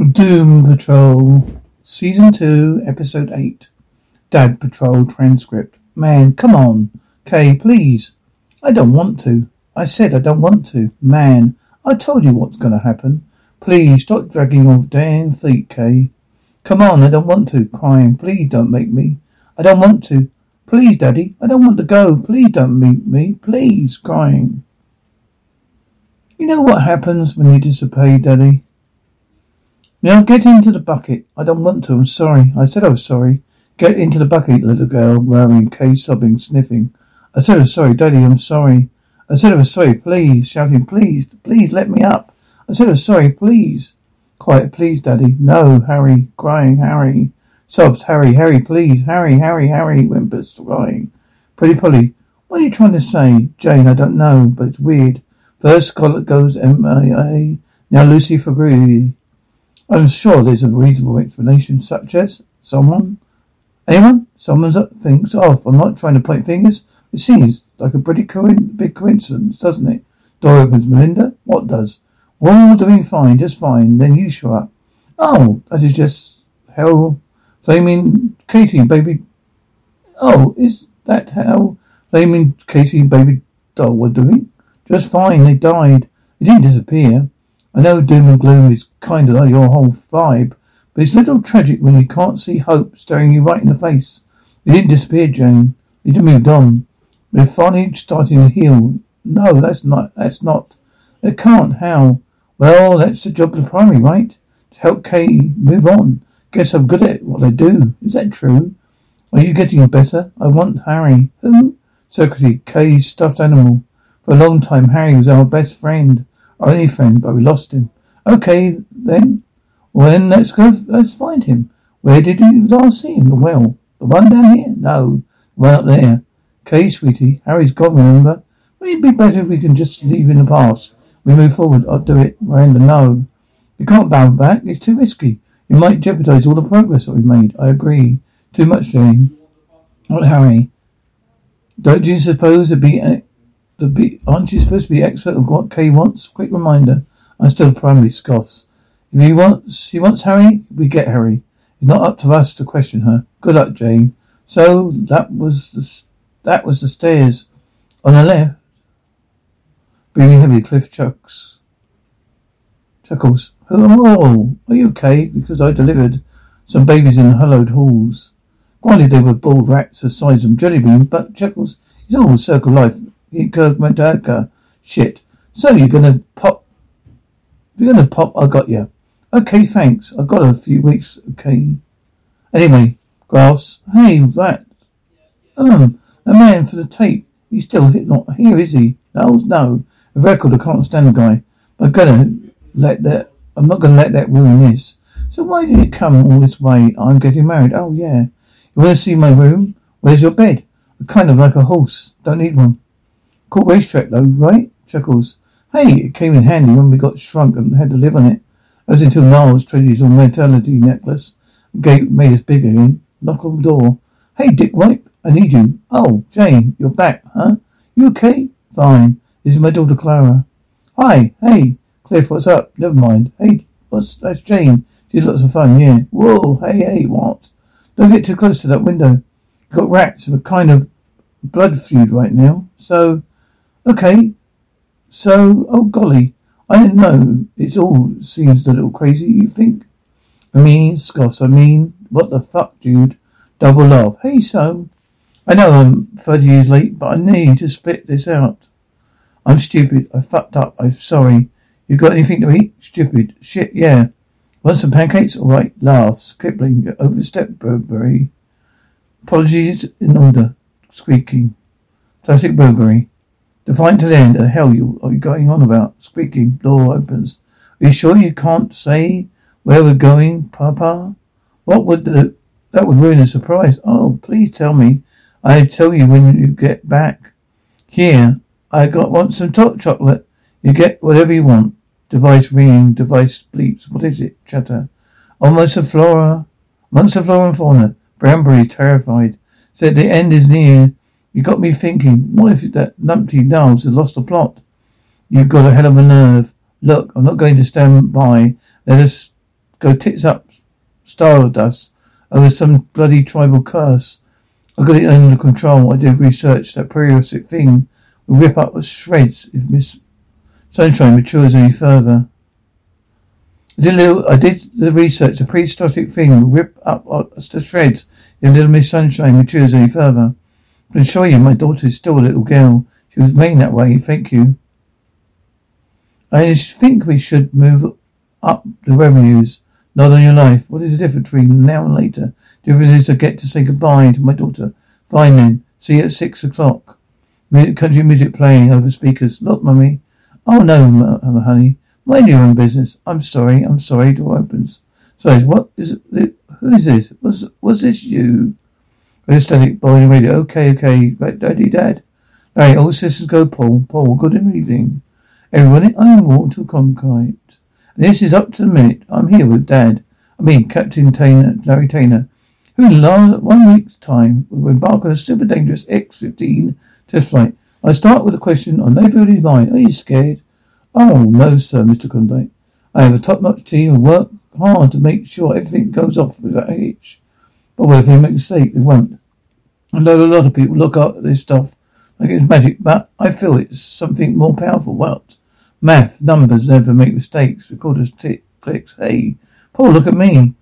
Doom Patrol, Season 2, Episode 8. Dad Patrol Transcript. Man, come on. Kay, please. I don't want to. I said I don't want to. Man, I told you what's gonna happen. Please, stop dragging your damn feet, Kay. Come on, I don't want to. Crying. Please don't make me. I don't want to. Please, Daddy, I don't want to go. Please don't meet me. Please, crying. You know what happens when you disobey, Daddy? Now get into the bucket. I don't want to. I'm sorry. I said I was sorry. Get into the bucket, little girl, worrying, Kay sobbing, sniffing. I said I was sorry, Daddy. I'm sorry. I said I was sorry. Please, shouting, please, please let me up. I said I was sorry. Please. Quiet, please, Daddy. No, Harry. Crying, Harry. Sobs, Harry, Harry, please. Harry, Harry, Harry. Whimpers, crying. Pretty Polly. What are you trying to say? Jane, I don't know, but it's weird. First Scarlet goes M-I-A. Now Lucy for Greedy. I'm sure there's a reasonable explanation, such as someone, anyone, someone thinks oh, off. I'm not trying to point fingers. It seems like a pretty co- big coincidence, doesn't it? Door opens. Melinda, what does? We're all doing fine, just fine. Then you show up. Oh, that is just hell. Flaming Katie, baby. Oh, is that how Flaming Katie and baby doll were doing? Just fine. They died. They didn't disappear. I know doom and gloom is kind of your whole vibe, but it's a little tragic when you can't see hope staring you right in the face. They didn't disappear, Jane. Just moved on. They're finally starting to heal. No, that's not. That's not. It can't. How? Well, that's the job of the primary, right? To help Kay move on. Guess I'm good at what I do. Is that true? Are you getting better? I want Harry. Who? Secretary, Kay's stuffed animal. For a long time, Harry was our best friend. Our only friend, but we lost him. Okay, then. Well, then let's go, let's find him. Where did you last see him? The well. The one down here? No. The one up there. Okay, sweetie. Harry's gone, remember? Well, it'd be better if we can just leave in the past. We move forward. I'll do it. Miranda, no. You can't bow back. It's too risky. You might jeopardize all the progress that we've made. I agree. Too much, Jane. What, Harry? Don't you suppose there'd be to be, aren't you supposed to be expert of what Kay wants? Quick reminder. I'm still primary scoffs. If he wants, he wants Harry, we get Harry. It's not up to us to question her. Good luck, Jane. So that was the, that was the stairs. On the left. Breathing heavily, Cliff chucks. Chuckles. Oh, are you okay? Because I delivered some babies in hollowed halls. Granted, they were bald rats the size of jelly beans, but Chuckles, it's all the circle life. Kirk Medaka. Shit. So you're gonna pop? You're gonna pop? I got you. Okay, thanks. I've got a few weeks. Okay. Anyway, grass. Hey, that. Um, a man for the tape. He's still hit not here, is he? No, no. A record. I can't stand the guy. I'm gonna let that. I'm not gonna let that ruin this. So why did you come all this way? I'm getting married. Oh yeah. You want to see my room? Where's your bed? Kind of like a horse. Don't need one. Cool racetrack though, right? Chuckles. Hey, it came in handy when we got shrunk and had to live on it. Was until Niles traded his immortality necklace gave, made us big again. Knock on the door. Hey, Dick White, I need you. Oh, Jane, you're back, huh? You okay? Fine. This is my daughter Clara. Hi, hey, Cliff, what's up? Never mind. Hey, what's that's Jane. She's lots of fun, yeah. Whoa, hey, hey, what? Don't get too close to that window. Got rats of a kind of blood feud right now. So Okay. So, oh golly, I don't know. It all seems a little crazy, you think? I mean, scoffs, I mean, what the fuck, dude? Double laugh. Hey, so, I know I'm 30 years late, but I need to spit this out. I'm stupid. I fucked up. I'm sorry. You got anything to eat? Stupid. Shit, yeah. Want some pancakes? All right. Laughs. Kipling. Overstep Burberry. Apologies in order. Squeaking. Classic Burberry. Define to the end. The hell you are you going on about? Squeaking. Door opens. Are you sure you can't say where we're going, Papa? What would the that would ruin the surprise. Oh, please tell me. I tell you when you get back. Here, I got want some top chocolate. You get whatever you want. Device ringing, device bleeps. What is it? Chatter. Almost a flora. Monster flora and fauna. Branbury, terrified, said the end is near. You got me thinking, what if that numpty Niles has lost the plot? You've got a hell of a nerve. Look, I'm not going to stand by. Let us go tits up stardust over some bloody tribal curse. I got it under control. I did research. That periodic thing will rip up the shreds if Miss Sunshine matures any further. I did, little, I did the research. The prehistoric thing will rip up the shreds if little Miss Sunshine matures any further. I can assure you my daughter is still a little girl. She was made that way. Thank you. I think we should move up the revenues. Not on your life. What is the difference between now and later? The difference is I get to say goodbye to my daughter. Fine then. See you at six o'clock. Country music playing over speakers. Look, mummy. Oh no, uh, honey. Mind your own business. I'm sorry. I'm sorry. Door opens. Sorry. What is it? Who is this? Was was this you? Static boy radio. Okay, okay. Right, daddy, dad. Right, all systems go. Paul. Paul. Good evening. Everyone, I'm Walter Cronkite. This is up to the minute. I'm here with Dad. I mean, Captain Trainor, Larry Trainor, who in one week's time will embark on a super dangerous X-15 test flight. I start with a question on everybody's mind. Are you scared? Oh, no, sir, Mr. Cronkite. I have a top-notch team and work hard to make sure everything goes off without a hitch. But what if they make a mistake? They won't. I know a lot of people look at this stuff like it's magic, but I feel it's something more powerful. What? Math, numbers never make mistakes. Recorders tick, clicks. Hey, Paul, look at me.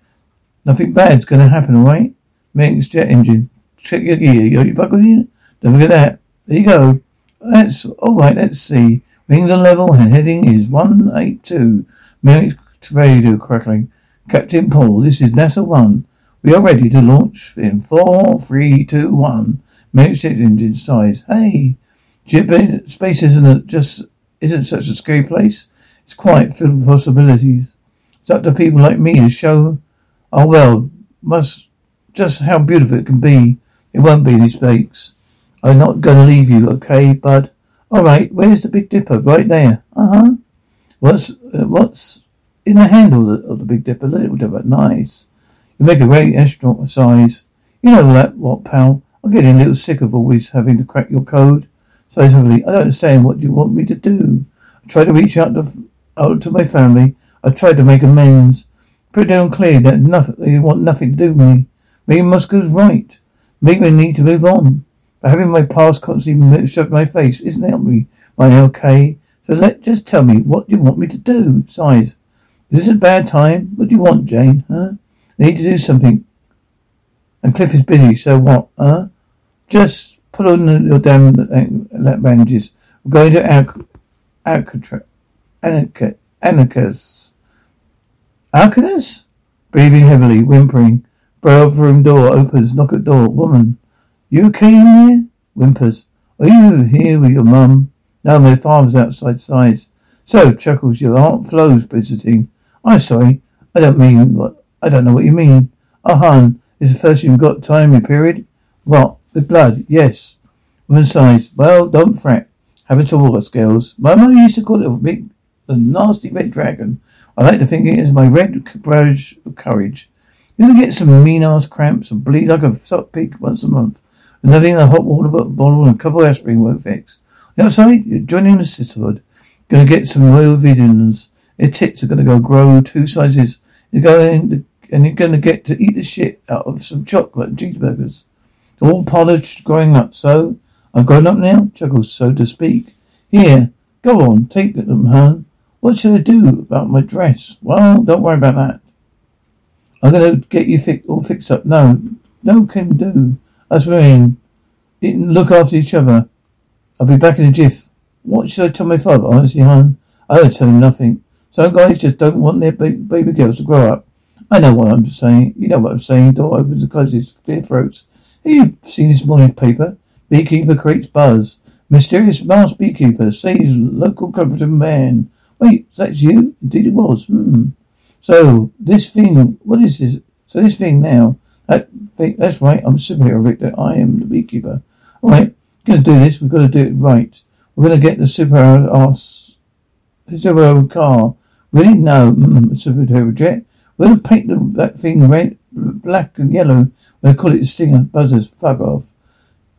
Nothing bad's gonna happen, alright? Making jet engine. Check your gear. You buckled in? Don't forget that. There you go. Let's, alright, let's see. Wings on level and heading is 182. Minutes radio crackling. Captain Paul, this is NASA 1. We are ready to launch in four, three, two, one. Minutes engine size. Hey, space isn't just isn't such a scary place. It's quite filled with possibilities. It's up to people like me to show oh well, must just how beautiful it can be. It won't be these bakes. I'm not gonna leave you, okay, bud? Alright, where's the Big Dipper? Right there. Uh-huh. What's uh, what's in the handle of the, of the Big Dipper? Little Dipper. Nice. You make a great astronaut size. You know that, what, pal? I'm getting a little sick of always having to crack your code. So suddenly, I don't understand what you want me to do. I tried to reach out to, out to my family. I tried to make amends. Pretty damn clear that nothing, they want nothing to do with me. Maybe Moscow's right. Maybe I need to move on. But having my past constantly shoved in my face isn't helping me. Now, okay? So let just tell me what you want me to do. Size. Is this a bad time? What do you want, Jane? Huh? Need to do something. And Cliff is busy, so what? Huh? Just Put on your damn lap bandages. We're going to Alcatraz. Anarchus. Alcatraz? Breathing heavily, whimpering. Bathroom door opens. Knock at door. Woman. You in there? Whimpers. Are you here with your mum? No, my father's outside size. So, chuckles, your aunt Flo's visiting. I'm sorry. I don't mean what, I don't know what you mean. Oh, hun, is the first you've got time period? What? With blood, yes. Woman sighs. Well, don't fret. Have it all, girls. My mother used to call it a big, a nasty red dragon. I like to think it is my red badge of courage. You're gonna get some mean ass cramps and bleed like a sock pig once a month. And nothing in a hot water bottle and a couple of aspirin won't fix. The outside, you're joining the sisterhood. Gonna get some royal visions. Your tits are gonna go grow two sizes. You're going and you're gonna get to eat the shit out of some chocolate and cheeseburgers all polished growing up, so I'm grown up now, chuckles, so to speak. Here, go on, take them, hun. What should I do about my dress? Well, don't worry about that. I'm gonna get you fi- all fixed up. No, no can do. Us women look after each other. I'll be back in a jiff. What should I tell my father? Honestly, hon, I don't tell him nothing. Some guys just don't want their ba- baby girls to grow up. I know what I'm saying. You know what I'm saying. Door opens and closes. Clear throats. Have you seen this morning's paper? Beekeeper creates buzz. Mysterious mouse beekeeper saves local comforting man. Wait, that's you? Indeed it was. Hmm. So, this thing, what is this? So this thing now, that thing, that's right, I'm superhero, Victor. I am the beekeeper. Alright, gonna do this, we've got to do it right. We're gonna get the superhero ass, the superhero car. Really? No, mm, superhero jet. Gonna paint the, that thing red, black and yellow I call it Stinger. Buzzers, fuck off.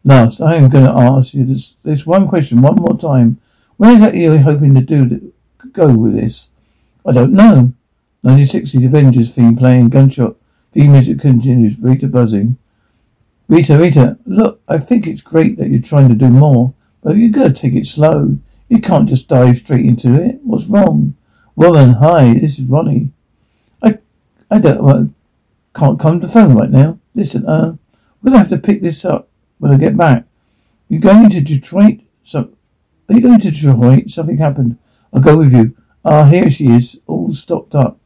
Last, I am going to ask you this, this one question one more time. Where exactly are you hoping to do go with this? I don't know. 1960, The Avengers theme playing, gunshot, theme music continues, Rita buzzing. Rita, Rita, look, I think it's great that you're trying to do more, but you gotta take it slow. You can't just dive straight into it. What's wrong? Woman, hi, this is Ronnie. I, I don't, well, can't come to the phone right now. Listen, uh, we're gonna have to pick this up when I get back. You're going to Detroit? So, are you going to Detroit? Something happened. I'll go with you. Ah, here she is, all stocked up.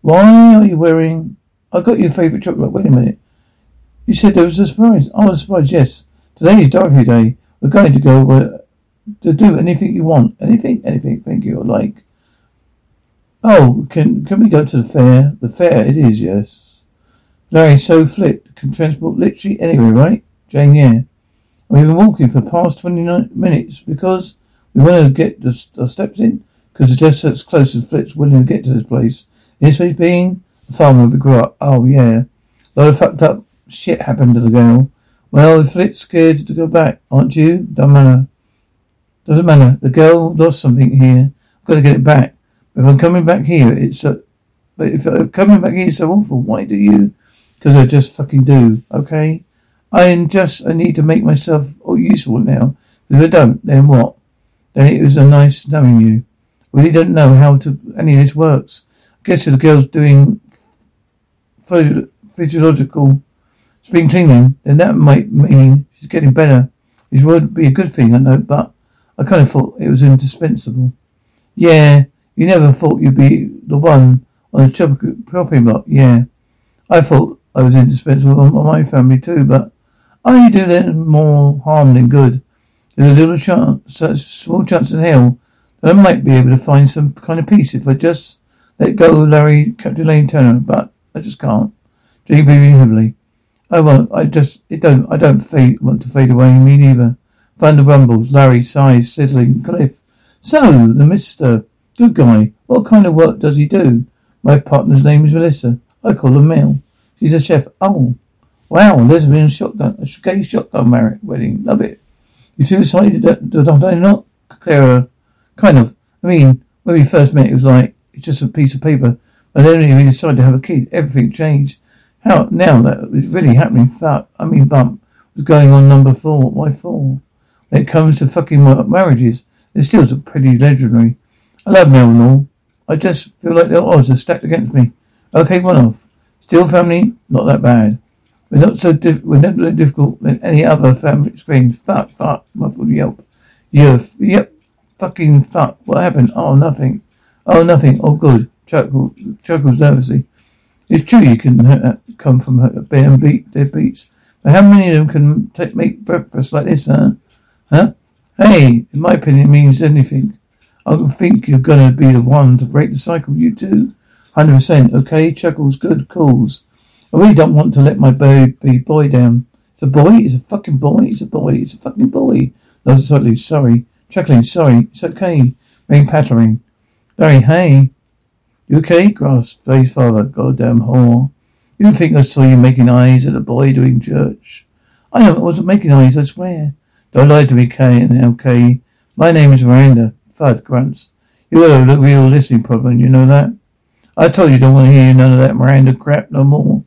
Why are you wearing? I got your favourite chocolate. Wait a minute. You said there was a surprise. Oh, a surprise. Yes. Today is Dorothy Day. We're going to go uh, to do anything you want. Anything, anything. Thank you. Like. Oh, can can we go to the fair? The fair it is. Yes. Larry, so flipped. Can transport literally anywhere, right? Jane, yeah. We've been walking for the past 29 minutes because we want to get the, the steps in because it's just as close as Flit's willing to get to this place. This place being the farm where we grew up. Oh, yeah. A lot of fucked up shit happened to the girl. Well, Flit's scared to go back, aren't you? Don't matter. Doesn't matter. The girl lost something here. I've got to get it back. If I'm coming back here, it's so. But if I'm coming back here, it's so awful. Why do you? Because I just fucking do. Okay. I just. I need to make myself useful now. If I don't, then what? Then it was a nice knowing you. Really don't know how to any of this works. I guess if the girl's doing physiological spring cleaning, then that might mean she's getting better. Which would be a good thing, I know, but I kind of thought it was indispensable. Yeah, you never thought you'd be the one on the chopping block. Yeah, I thought I was indispensable on my family too, but I do them more harm than good. There's a little chance, such small chance in hell that I might be able to find some kind of peace if I just let go of Larry, Captain Lane Turner, but I just can't. Jane breathing heavily. I won't, I just, it don't, I don't fade, want to fade away, me neither. Thunder rumbles, Larry sighs, settling, Cliff. So, the mister, good guy, what kind of work does he do? My partner's name is Melissa. I call her Mel. She's a chef. Oh, wow, lesbian shotgun, gay shotgun marriage wedding. Love it. You two excited that, that I not? Clara, Kind of. I mean, when we first met, it was like, it's just a piece of paper. And then we decided to have a kid. Everything changed. How, now that it's really happening, fuck, I mean, bump was going on number four. Why four? When it comes to fucking marriages, it still is pretty legendary. I love Mel and all. I just feel like the odds are stacked against me. Okay, one off. Still family, not that bad. We're not so diff- we're not so difficult than any other family experience. Fuck, fuck, muffled yelp. Yep, yep, Fucking fuck. What happened? Oh, nothing. Oh, nothing. Oh, good. Chuckles, chuckles nervously. It's true you can come from a bear and beat their beats. But how many of them can take, make breakfast like this, huh? Huh? Hey, in my opinion, means anything. I think you're gonna be the one to break the cycle. You too. Hundred percent. Okay. Chuckles. Good calls. I really don't want to let my baby boy down. It's a boy. It's a fucking boy. It's a boy. It's a fucking boy. No, sorry. Sorry. Chuckling, sorry, it's okay. Rain pattering. Larry, hey. You okay? Grass face father, goddamn whore. You don't think I saw you making eyes at a boy doing church? I know, I wasn't making eyes, I swear. Don't lie to me, Kay and LK. My name is Miranda. Thud grunts. You got a real listening problem, you know that? I told you don't want to hear none of that Miranda crap no more.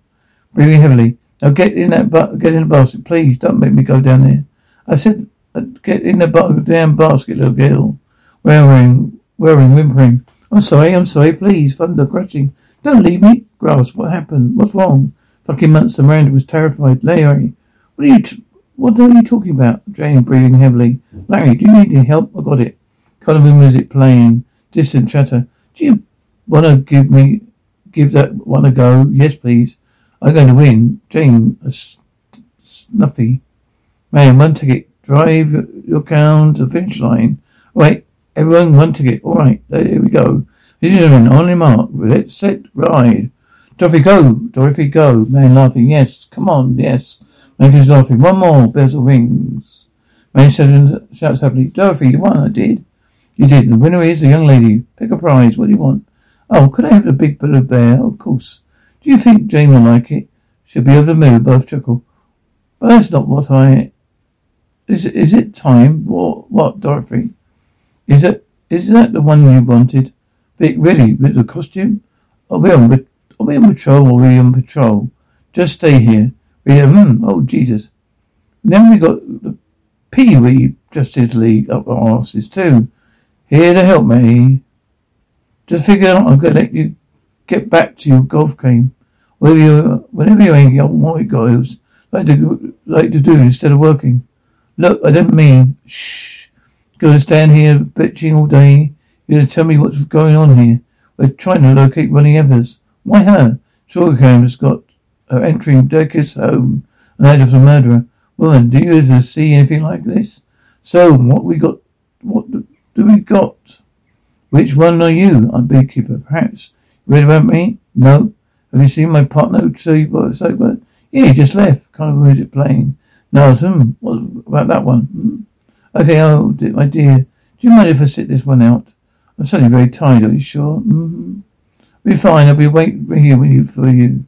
Breathing heavily. Now get in that bu- get in the basket, please. Don't make me go down there. I said uh, Get in the damn basket, little girl. Wearing, wearing, whimpering. I'm sorry, I'm sorry, please. Thunder, crutching. Don't leave me. Grass, what happened? What's wrong? Fucking monster. Miranda was terrified. Larry, what are you, t- what are you talking about? Jane breathing heavily. Larry, do you need any help? I got it. Kind of music playing. Distant chatter. Do you want to give me, give that one a go? Yes, please. I'm going to win. Jane, a snuffy. Man, one ticket Drive your car to the finish line. Wait, everyone one ticket. All right, there we go. Gentlemen, on your mark, let's set, ride. Dorothy, go. Dorothy, go. Man laughing. Yes. Come on. Yes. Man is laughing. One more. Bezel rings. Man shouts happily. Dorothy, you won. I did. You did. The winner is a young lady. Pick a prize. What do you want? Oh, could I have the big blue bear? Of course. Do you think Jane will like it? She'll be able to move. Both chuckle. But that's not what I is it, is it time? What, what, Dorothy? Is it, is that the one you wanted? Really, with the costume? Are we on, are we on patrol or are we on patrol? Just stay here. We have, hmm, oh Jesus. Then we got the Pee Wee Justice League up our asses too. Here to help me. Just figure out I'm gonna let you get back to your golf game. Whenever you, whenever you're angry, what you guys like to like to do instead of working. Look, I don't mean shh. Gonna stand here bitching all day. You're gonna tell me what's going on here. We're trying to locate Roni Evers. Why her? Sugarcane has got her entering Deckard's home and that of the murderer. Woman, do you ever see anything like this? So, what we got? What do we got? Which one are you? I'm beekeeper. Perhaps. You read about me? No. Have you seen my partner? Say what? Say what? Yeah, he just left. Kind of music playing. No, hmm. What about that one? Hmm? Okay, oh, my dear. Do you mind if I sit this one out? I'm suddenly very tired. Are you sure? Mm-hmm. Be fine. I'll be waiting here with you for you.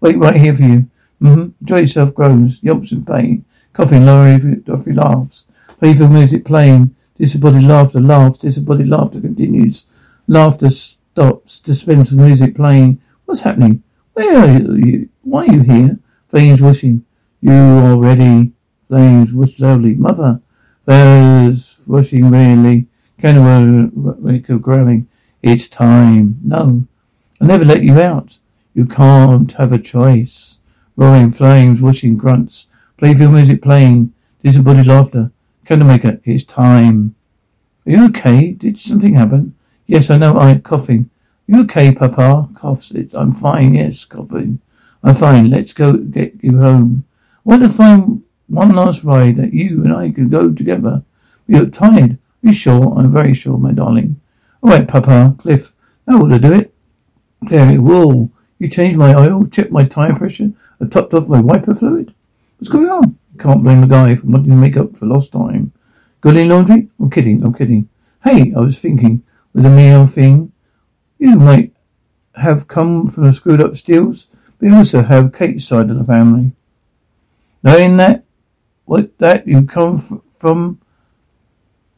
Wait right here for you. Mm-hmm. Enjoy yourself. Groans, yelps in pain, coughing. Laurie Dorothy laughs. Playful music playing. Disembodied laughter laughs. Disembodied laughter continues. Laughter stops. Dispense with music playing. What's happening? Where are you? Why are you here? Flames wishing. You are ready. Flames whoosh slowly. Mother. There's whooshing really. Maker growling. It's time. No. I'll never let you out. You can't have a choice. Roaring flames, wishing grunts, playful music playing, disembodied laughter. Candlemaker, it's time. Are you okay? Did something happen? Yes, I know I'm coughing. You okay, Papa? Coughs it. I'm fine, yes, coughing. I'm fine. Let's go get you home. Want to find one last ride that you and I could go together. You look tired. Are you sure? I'm very sure, my darling. All right, Papa. Cliff. That ought to do it. Clary, whoa. You changed my oil, checked my tire pressure, and topped off my wiper fluid? What's going on? Can't blame the guy for wanting to make up for lost time. Got any laundry? I'm kidding, I'm kidding. Hey, I was thinking, with the meal thing, you might have come from the screwed up steels, but you also have Kate's side of the family. Knowing that, what that you come f- from,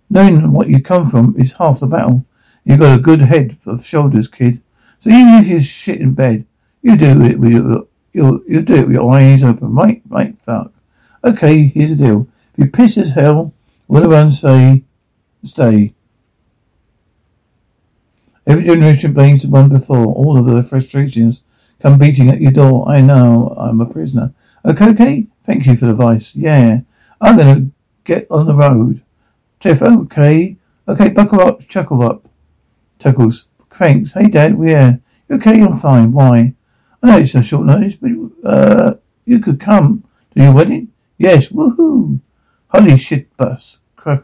knowing what you come from is half the battle. You've got a good head of shoulders, kid. So even if you shit in bed, you do it with your, you'll, you'll do it with your eyes open. Right, right, fuck. Okay, here's the deal. If you piss as hell, do I say? Stay. Every generation blames the one before. All of their frustrations come beating at your door. I know I'm a prisoner. Okay, okay. Thank you for the advice. Yeah. I'm gonna get on the road. Jeff, okay. Okay, buckle up, chuckle up. Chuckles. Thanks. Hey, Dad. Yeah. You okay? I'm fine. Why? I know it's a short notice, but uh, you could come to your wedding. Yes. Woohoo! Holy shit, bus.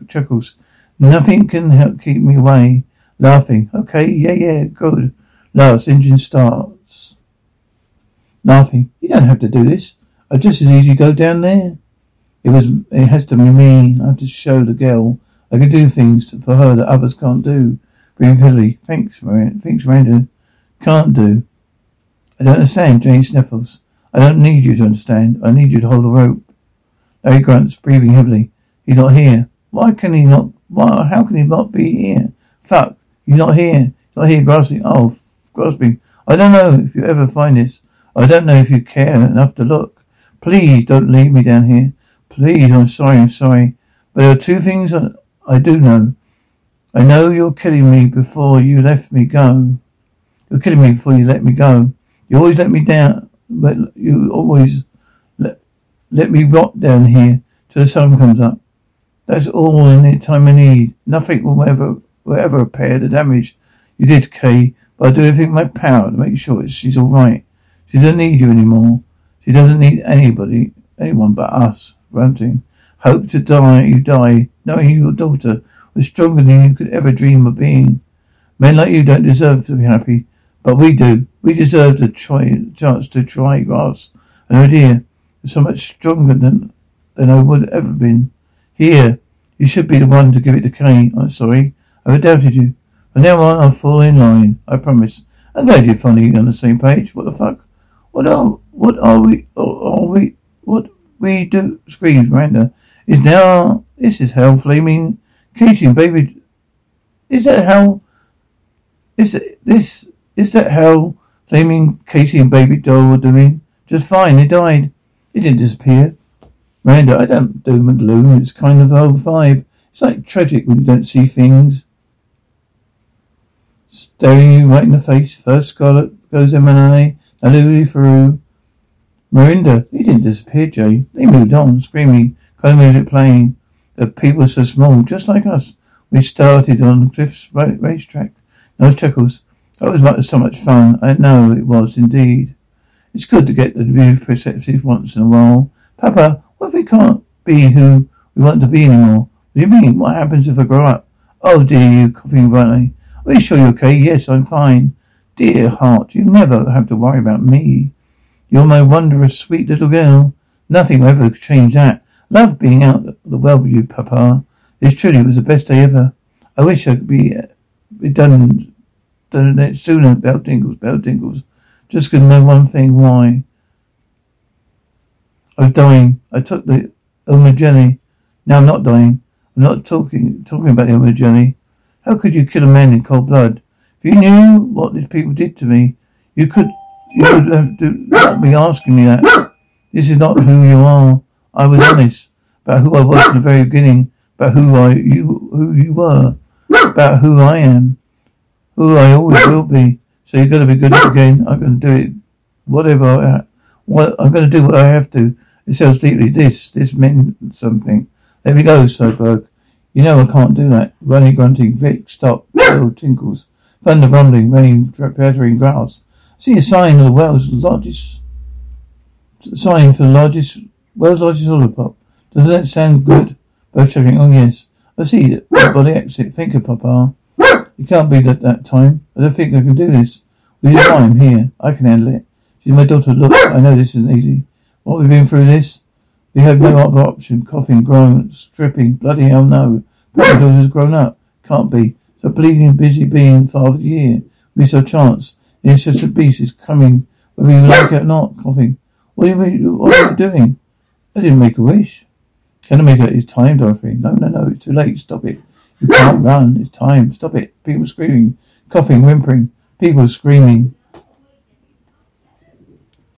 Chuckles. Nothing can help keep me away. Laughing. Okay. Yeah. Yeah. Good. Laughs. Engine starts. Laughing. You don't have to do this. I'd just as easy go down there. It was. It has to be me. I have to show the girl I can do things for her that others can't do. Green Philly. Thanks, Miranda. Thanks, Miranda. Can't do. I don't understand, Jane sniffles. I don't need you to understand. I need you to hold the rope. Larry grunts, breathing heavily. He's not here. Why can he not? Why? How can he not be here? Fuck. He's not here. He's not here, grasping. Oh, grasping. I don't know if you ever find this. I don't know if you care enough to look. Please don't leave me down here. Please, I'm sorry, I'm sorry. But there are two things I, I do know. I know you're killing me before you let me go. You're killing me before you let me go. You always let me down, but you always let me rot down here till the sun comes up. That's all in the time I need. Nothing will ever, will ever repair the damage you did, Kay, but I'll do everything in my power to make sure she's alright. She doesn't need you anymore. She doesn't need anybody, anyone but us, ranting. Hope to die, you die, knowing your daughter was stronger than you could ever dream of being. Men like you don't deserve to be happy, but we do. We deserve the chance to try grass an idea so much stronger than than I would have ever been. Here, you should be the one to give it to Kay. I'm sorry. I've doubted you. But now on, I'll fall in line. I promise. I'm glad you're finally on the same page. What the fuck? What are, what are we, are we, what we do, screams Miranda. Is now, this is hell flaming Katie, and baby, is that how? Is this Is that how flaming Katie and baby doll were doing? Just fine. They died. It didn't disappear. Miranda, I don't doom and gloom. It's kind of old vibe. It's like tragic when you don't see things. Staring you right in the face. First Scarlet goes M&A. Louis Theroux. Miranda, he didn't disappear, Jay. They moved on, screaming, kind of music playing. The people are so small, just like us. We started on Cliff's racetrack. No chuckles. That was much, so much fun. I know it was indeed. It's good to get the view perspective once in a while. Papa, what if we can't be who we want to be anymore? What do you mean? What happens if I grow up? Oh dear, you coughing violently. Are you sure you're okay? Yes, I'm fine. Dear heart, you never have to worry about me. You're my wondrous, sweet little girl. Nothing will ever change that. Love being out the well with you, Papa. It truly was the best day ever. I wish I could be, uh, be done, done it sooner. Bell tingles, bell tingles. Just could know one thing, why. I was dying. I took the Omegeni. Now I'm not dying. I'm not talking talking about the Omegeni. How could you kill a man in cold blood? If you knew what these people did to me, you could you would have to be asking me that. This is not who you are. I was honest about who I was in the very beginning, about who I you who you were, about who I am, who I always will be. So you've got to be good again. I'm going to do it, whatever. I, what I'm going to do what I have to. It sounds deeply. This this meant something. There we go, Cyborg. You know I can't do that. Running, grunting, Vic, stop, little tinkles, thunder rumbling, rain, pattering grass. See a sign of the world's largest sign for the largest world's largest lollipop. Doesn't that sound good? Both checking. Oh yes. I see it. The exit. Think of Papa. You can't be at that time. I don't think I can do this. With your time here, I can handle it. She's my daughter. Look, I know this isn't easy. What we've been through this, we have no other option. Coughing, growing, stripping. Bloody hell no. My daughter's grown up. Can't be. So bleeding, busy being father year. Miss our chance. The ancestral beast is coming, whether you like it or not. Coughing. What are you, what are you doing? I didn't make a wish. Can I make it? It's time, Dorothy. No, no, no. It's too late. Stop it. You can't run. It's time. Stop it. People screaming, coughing, whimpering. People screaming.